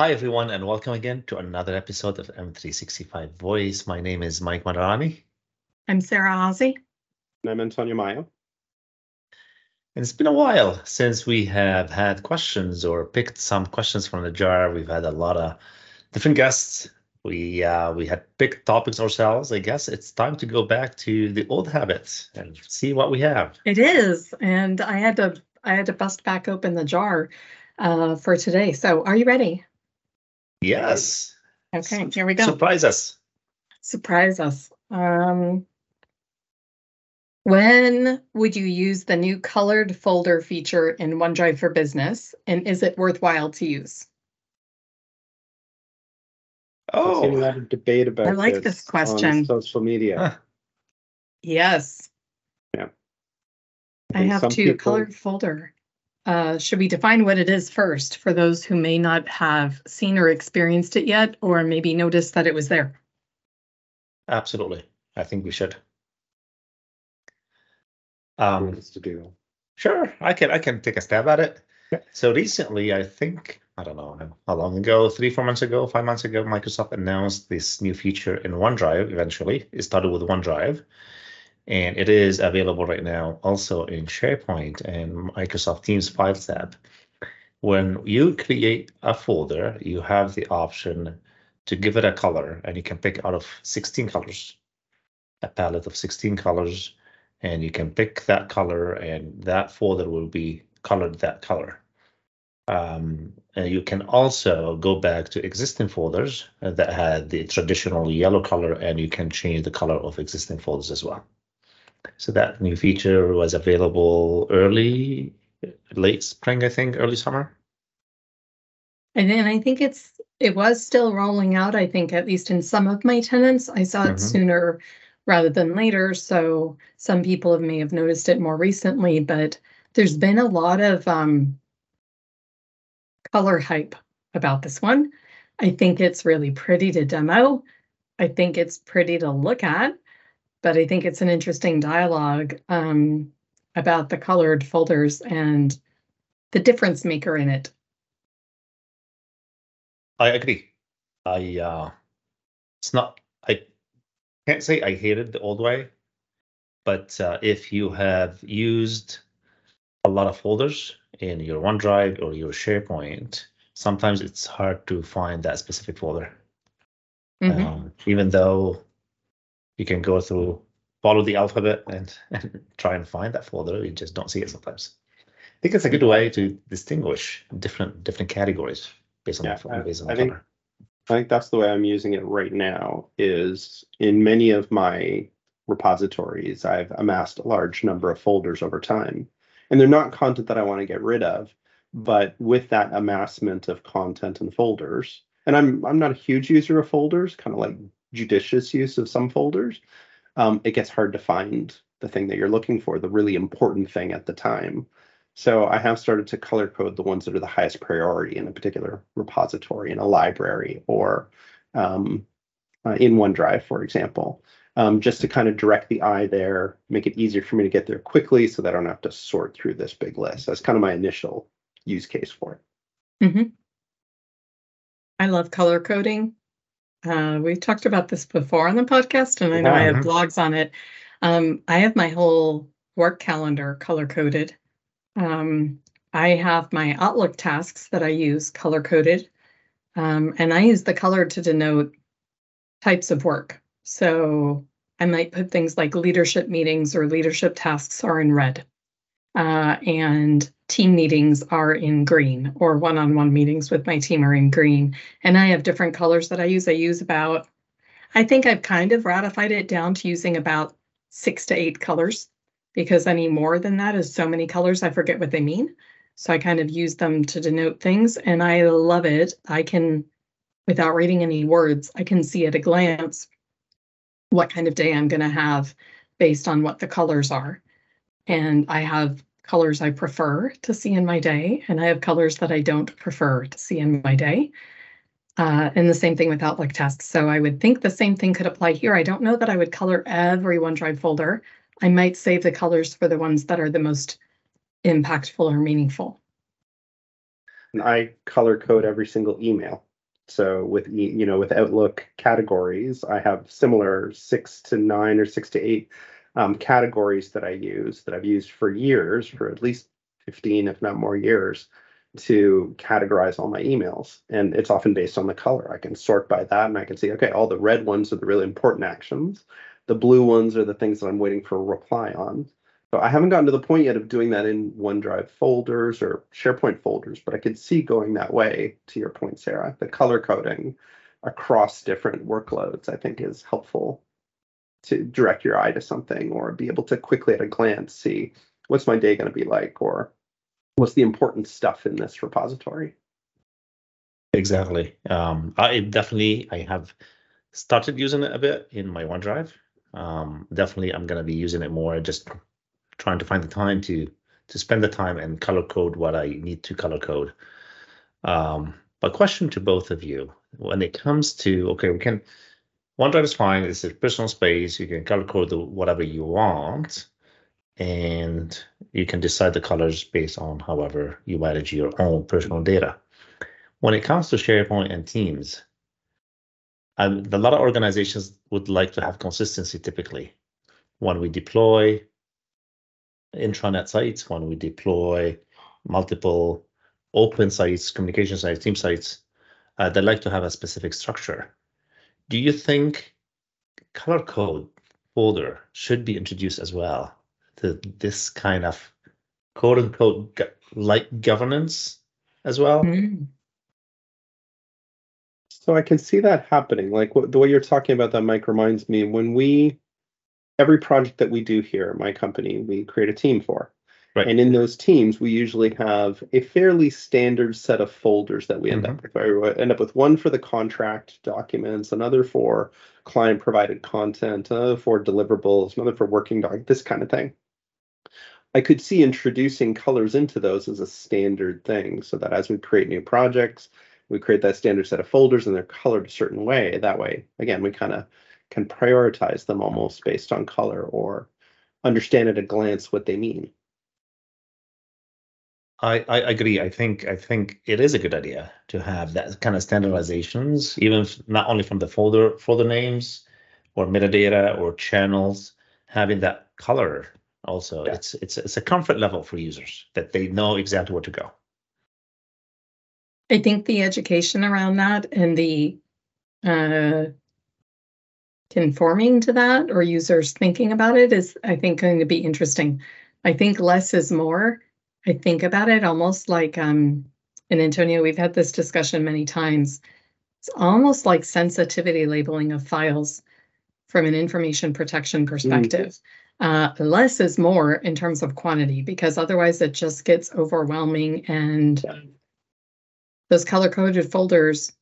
Hi, everyone, and welcome again to another episode of M365 Voice. My name is Mike Maadarani. I'm Sarah Haase. And I'm Antonio Maio. And it's been a while since we have had questions or picked some questions from the jar. We've had a lot of different guests. We uh, we had picked topics ourselves. I guess it's time to go back to the old habits and see what we have. It is, and I had to I had to bust back open the jar uh, for today. So, are you ready? Yes. Okay, here we go. Surprise us. Surprise us. Um, when would you use the new colored folder feature in OneDrive for Business, and is it worthwhile to use? I've seen a Oh, lot of debate about I like this on question. social media. Huh. Yes. Yeah. I think have some two people- colored folder. Uh, should we define what it is first for those who may not have seen or experienced it yet, or maybe noticed that it was there? absolutely. I think we should. Um, to do? Sure, I can I can take a stab at it. Yeah. So recently, I think I don't know how long ago, three, four months ago, five months ago, Microsoft announced this new feature in OneDrive. Eventually, it started with OneDrive, and it is available right now also in SharePoint and Microsoft Teams Files tab. When you create a folder, you have the option to give it a color, and you can pick out of 16 colors, a palette of 16 colors and you can pick that color and that folder will be colored that color. Um, and you can also go back to existing folders that had the traditional yellow color and you can change the color of existing folders as well. So that new feature was available early, late spring, I think, early summer. And then I think it's it was still rolling out. I think at least in some of my tenants, I saw it Mhm. sooner rather than later. So some people may have noticed it more recently, but there's been a lot of um, color hype about this one. I think it's really pretty to demo. I think it's pretty to look at, but I think it's an interesting dialogue um, about the colored folders and the difference maker in it. I agree. I uh it's not I can't say I hated the old way, but uh, if you have used a lot of folders in your OneDrive or your SharePoint, sometimes it's hard to find that specific folder. Mhm. Um, even though you can go through follow the alphabet and, and try and find that folder, you just don't see it sometimes. I think it's a good way to distinguish different different categories based on Yeah, the, based on I the think- color. I think that's the way I'm using it right now. Is in many of my repositories, I've amassed a large number of folders over time, and they're not content that I want to get rid of. But with that amassment of content and folders, and I'm I'm not a huge user of folders, kind of like judicious use of some folders. Um, it gets hard to find the thing that you're looking for, the really important thing at the time. So I have started to color code the ones that are the highest priority in a particular repository in a library or um, uh, in OneDrive, for example, um, just to kind of direct the eye there, make it easier for me to get there quickly so that I don't have to sort through this big list. That's kind of my initial use case for it. I love color coding. Uh, we've talked about this before on the podcast, and I know I have blogs on it. Um, I have my whole work calendar color coded. Um, I have my Outlook tasks that I use color coded, um, and I use the color to denote types of work. So I might put things like leadership meetings or leadership tasks are in red, uh, and team meetings are in green, or one-on-one meetings with my team are in green. And I have different colors that I use. I use about, I think I've kind of ratified it down to using about six to eight colors because any more than that is so many colors, I forget what they mean. So I kind of use them to denote things and I love it. I can, without reading any words, I can see at a glance what kind of day I'm going to have based on what the colors are. And I have colors I prefer to see in my day, and I have colors that I don't prefer to see in my day. Uh, and the same thing with Outlook tasks. So I would think the same thing could apply here. I don't know that I would color every OneDrive folder. I might save the colors for the ones that are the most impactful or meaningful. And I color code every single email. So with you know with Outlook categories, I have similar six to nine or six to eight um, categories that I use that I've used for years, for at least fifteen, if not more years, to categorize all my emails. And it's often based on the color. I can sort by that, and I can see okay, all the red ones are the really important actions. The blue ones are the things that I'm waiting for a reply on. So I haven't gotten to the point yet of doing that in OneDrive folders or SharePoint folders, but I could see going that way to your point, Sarah. The color coding across different workloads, I think, is helpful to direct your eye to something or be able to quickly at a glance see what's my day going to be like or what's the important stuff in this repository. Exactly. Um, I definitely I have started using it a bit in my OneDrive. Um, definitely, I'm going to be using it more. Just trying to find the time to to spend the time and color code what I need to color code. Um, but question to both of you: when it comes to okay, we can OneDrive is fine. It's a personal space. You can color code whatever you want, and you can decide the colors based on however you manage your own personal data. When it comes to SharePoint and Teams, um, a lot of organizations would like to have consistency typically. When we deploy intranet sites, when we deploy multiple open sites, communication sites, team sites, uh, they like to have a specific structure. Do you think color code folder should be introduced as well to this kind of quote unquote like governance as well? Mm. So I can see that happening. Like what, the way you're talking about that, Mike, reminds me when we every project that we do here my company, we create a team for. Right. And in those teams, we usually have a fairly standard set of folders that we end mm-hmm. up with. We end up with one for the contract documents, another for client provided content, another for deliverables, another for working doc, this kind of thing. I could see introducing colors into those as a standard thing so that as we create new projects, we create that standard set of folders and they're colored a certain way. That way, again, we kind of can prioritize them almost based on color or understand at a glance what they mean. I, I agree. I think I think it is a good idea to have that kind of standardizations, even not only from the folder folder names or metadata or channels, having that color also. Yeah. It's it's it's a comfort level for users that they know exactly where to go. I think the education around that and the uh, conforming to that or users thinking about it is, I think, going to be interesting. I think less is more. I think about it almost like, um, and Antonio, we've had this discussion many times. It's almost like sensitivity labeling of files from an information protection perspective. Mm. Uh, less is more in terms of quantity because otherwise it just gets overwhelming and those color coded folders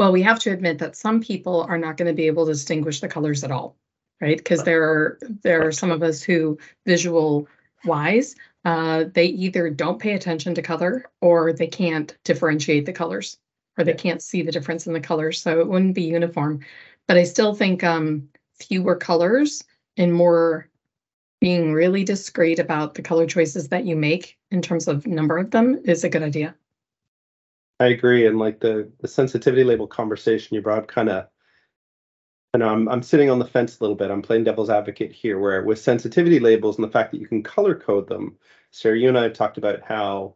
well, we have to admit that some people are not going to be able to distinguish the colors at all, right? Because there are there are some of us who visual wise, uh, they either don't pay attention to color or they can't differentiate the colors or they can't see the difference in the colors. So it wouldn't be uniform. But I still think um, fewer colors and more being really discreet about the color choices that you make in terms of number of them is a good idea. I agree, and like the the sensitivity label conversation you brought, kind of, Know I'm I'm sitting on the fence a little bit. I'm playing devil's advocate here, where with sensitivity labels and the fact that you can color code them, Sarah, you and I have talked about how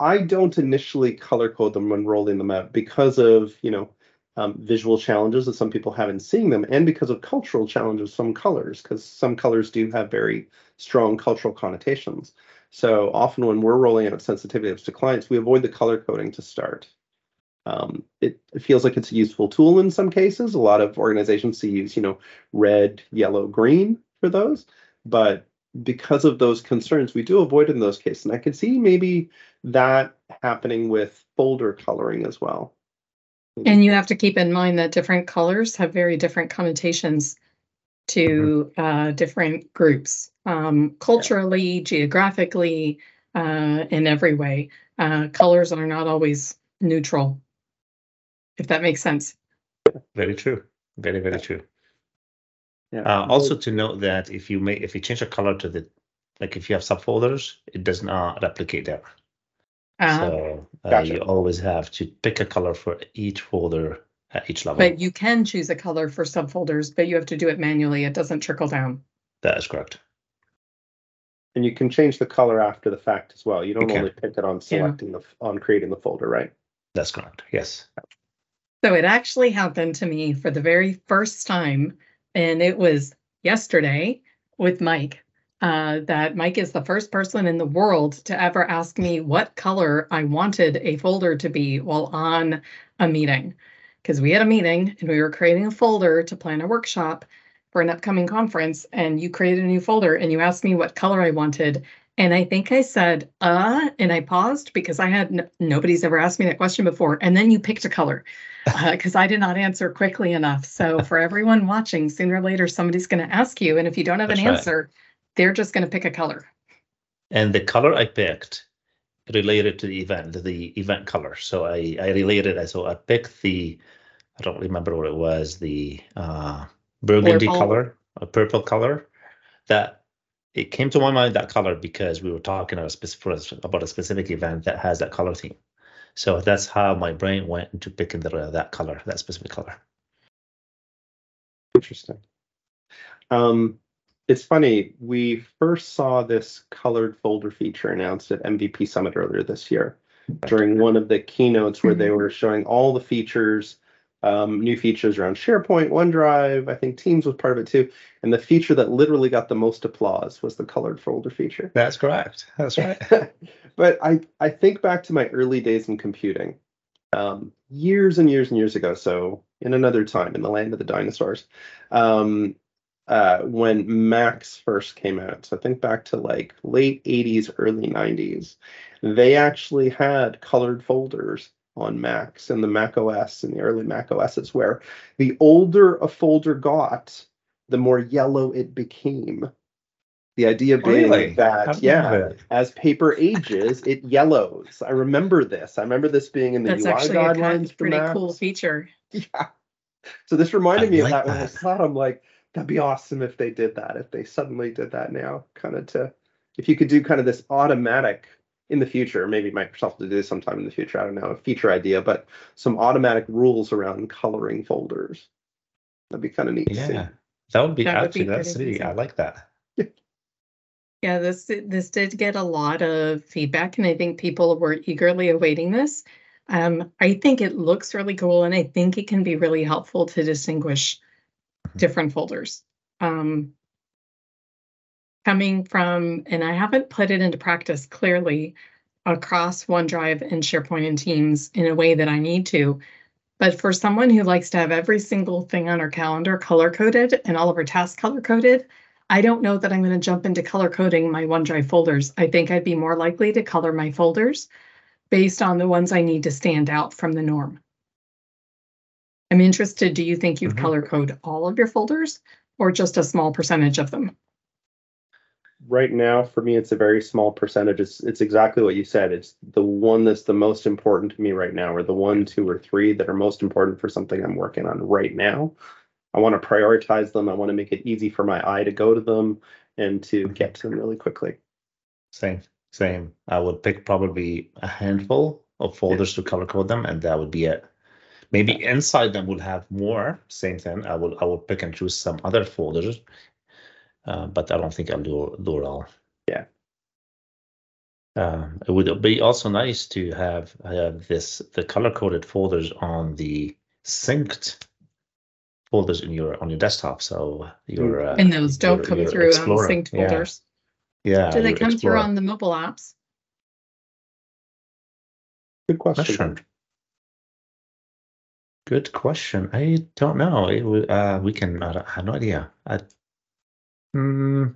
I don't initially color code them when rolling them out because of you know um, visual challenges that some people have in seeing them, and because of cultural challenges, some colors, because some colors do have very strong cultural connotations. So often when we're rolling out sensitivity to clients, we avoid the color coding to start. Um, it, it, feels like it's a useful tool in some cases. A lot of organizations use, you know, red, yellow, green for those. But because of those concerns, we do avoid in those cases. And I could see maybe that happening with folder coloring as well. And you have to keep in mind that different colors have very different connotations to mm-hmm. uh, different groups, um, culturally, yeah. geographically, uh, in every way. Uh, colors are not always neutral, if that makes sense. Very true. Very very true. Yeah. Uh, also to note that if you make if you change a color to the like if you have subfolders, it does not replicate there. Uh, So uh, Gotcha. you always have to pick a color for each folder at each level. But you can choose a color for subfolders, but you have to do it manually. It doesn't trickle down. That is correct. And you can change the color after the fact as well. You don't can. only pick it on selecting the on creating the folder, right? That's correct. Yes. So it actually happened to me for the very first time, and it was yesterday with Mike. Uh, that Mike is the first person in the world to ever ask me what color I wanted a folder to be while on a meeting. Because we had a meeting and we were creating a folder to plan a workshop for an upcoming conference, and you created a new folder and you asked me what color I wanted. And I think I said, uh, and I paused because I had n- nobody's ever asked me that question before. And then you picked a color because I did not answer quickly enough. So for everyone watching, sooner or later somebody's going to ask you, and if you don't have an right. answer, they're just going to pick a color. And the color I picked related to the event, the event color. So I, I related it. So I picked the, I don't remember what it was, the uh, burgundy Purple. color, a purple color. That it came to my mind that color because we were talking about a, spec- about a specific event that has that color theme. So that's how my brain went into picking the, that color, that specific color. Interesting. Um, it's funny. We first saw this colored folder feature announced at MVP Summit earlier this year during one of the keynotes where they Mhm. were showing all the features, um, new features around SharePoint, OneDrive. I think Teams was part of it too. And the feature that literally got the most applause was the colored folder feature. That's correct. That's right. but I, I think back to my early days in computing, um, years and years and years ago. So in another time, in the land of the dinosaurs, um, uh, when Macs first came out. So think back to like late 80s, early 90s. They actually had colored folders on Macs and the Mac OS and the early Mac OSs, where the older a folder got, the more yellow it became. The idea being Really? that, How yeah, you know that? as paper ages, it yellows. I remember this. I remember this being in the That's UI actually a kind guidelines of for pretty Macs. cool feature. Yeah. So this reminded I me like of that when I that. saw it. I'm like, that'd be awesome if they did that. If they suddenly did that now, kind of to, if you could do kind of this automatic in the future, maybe Microsoft will do this sometime in the future. I don't know, a feature idea, but some automatic rules around coloring folders. That'd be kind of neat to see. Yeah. That would be That would actually, be that's pretty really, I like that. Yeah, this this did get a lot of feedback, and I think people were eagerly awaiting this. Um, I think it looks really cool, and I think it can be really helpful to distinguish Mhm. different folders. Um, coming from, and I haven't put it into practice clearly across OneDrive and SharePoint and Teams in a way that I need to. But for someone who likes to have every single thing on her calendar color coded and all of her tasks color coded, I don't know that I'm going to jump into color coding my OneDrive folders. I think I'd be more likely to color my folders based on the ones I need to stand out from the norm. I'm interested, do you think you'd Mhm. color coded all of your folders or just a small percentage of them? Right now for me it's a very small percentage it's it's exactly what you said it's the one that's the most important to me right now or the one two or three that are most important for something i'm working on right now i want to prioritize them i want to make it easy for my eye to go to them and to get to them really quickly Same, same. I would pick probably a handful of folders to color code them, and that would be it. Maybe inside them will have more. Same thing. I will I will pick and choose some other folders, uh, but I don't think I'll do do it all. Yeah. Um, it would be also nice to have have this the color coded folders on the synced folders in your on your desktop. So your uh, And those don't your- come your through on Explorer. synced folders. Yeah, Do they your come through on the mobile apps? good question Question. Good question. I don't know. It uh, we can. I, I have no idea. I, mm,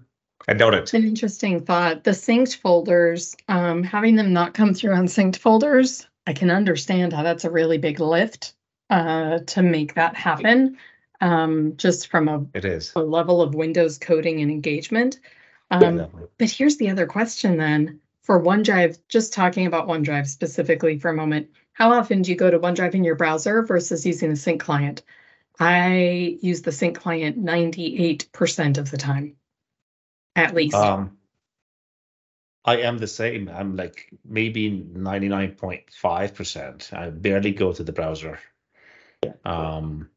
I doubt it. It's an interesting thought. The synced folders, um, having them not come through unsynced folders, I can understand how that's a really big lift uh, to make that happen. Um, just from a, It is. a level of Windows coding and engagement. Um, Definitely. but here's the other question then for OneDrive, just talking about OneDrive specifically for a moment. How often do you go to OneDrive in your browser versus using the sync client? I use the sync client 98% of the time, at least. Um, I am the same. I'm like maybe 99.5%. I barely go to the browser. Um,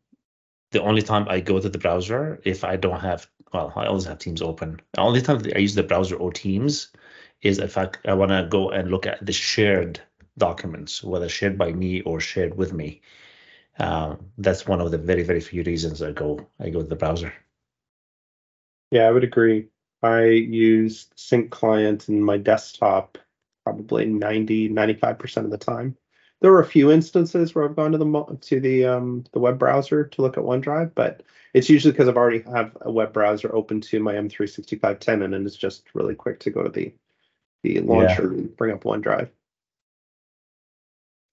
the only time I go to the browser, if I don't have, well, I always have Teams open. The only time that I use the browser or Teams is if I, I want to go and look at the shared documents, whether shared by me or shared with me. Um, that's one of the very, very few reasons I go I go to the browser. Yeah, I would agree. I use Sync Client in my desktop probably 90, 95% of the time. There were a few instances where I've gone to the to the um, the web browser to look at OneDrive, but it's usually because I've already have a web browser open to my M365 tenant, and it's just really quick to go to the the launcher yeah. and bring up OneDrive.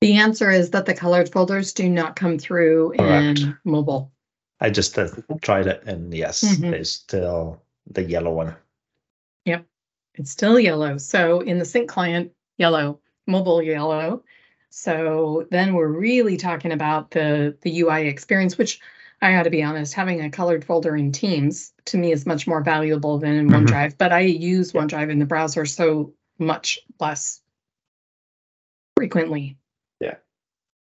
The answer is that the colored folders do not come through Correct. in mobile. I just uh, tried it, and yes, mm-hmm. there's still the yellow one. Yep, it's still yellow. So in the sync client, yellow, mobile yellow. So then we're really talking about the the UI experience, which I got to be honest, having a colored folder in Teams to me is much more valuable than in mm-hmm. OneDrive. But I use OneDrive in the browser so much less frequently. Yeah.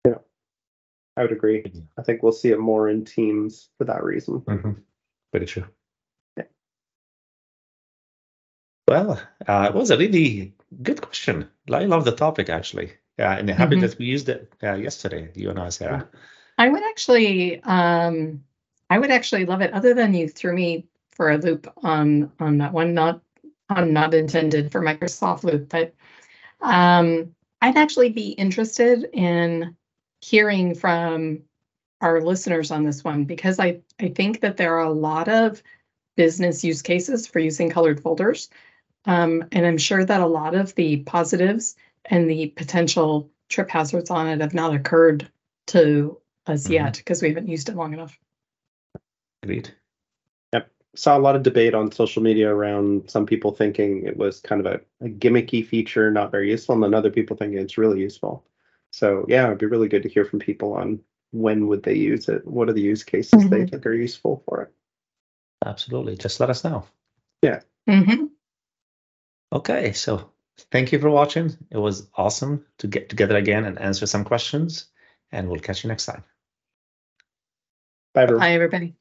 Yeah. I would agree. I think we'll see it more in Teams for that reason. Mm-hmm. Very true. Yeah. Well, uh, it was a really good question. I love the topic actually. Yeah, and happy mm-hmm. that we used it uh, yesterday, you and I, Sarah. I would actually, um, I would actually love it. Other than you threw me for a loop on on that one, not I'm not intended for Microsoft Loop, but um, I'd actually be interested in hearing from our listeners on this one because I, I think that there are a lot of business use cases for using colored folders. Um, and I'm sure that a lot of the positives and the potential trip hazards on it have not occurred to us mm-hmm. yet because we haven't used it long enough. Agreed saw a lot of debate on social media around some people thinking it was kind of a, a, gimmicky feature, not very useful, and then other people thinking it's really useful. So yeah, it'd be really good to hear from people on when would they use it, what are the use cases mm-hmm. they think are useful for it. Absolutely, just let us know. Yeah. Mm-hmm. Okay, so thank you for watching. It was awesome to get together again and answer some questions, and we'll catch you next time. Bye, everyone. Bye, everybody.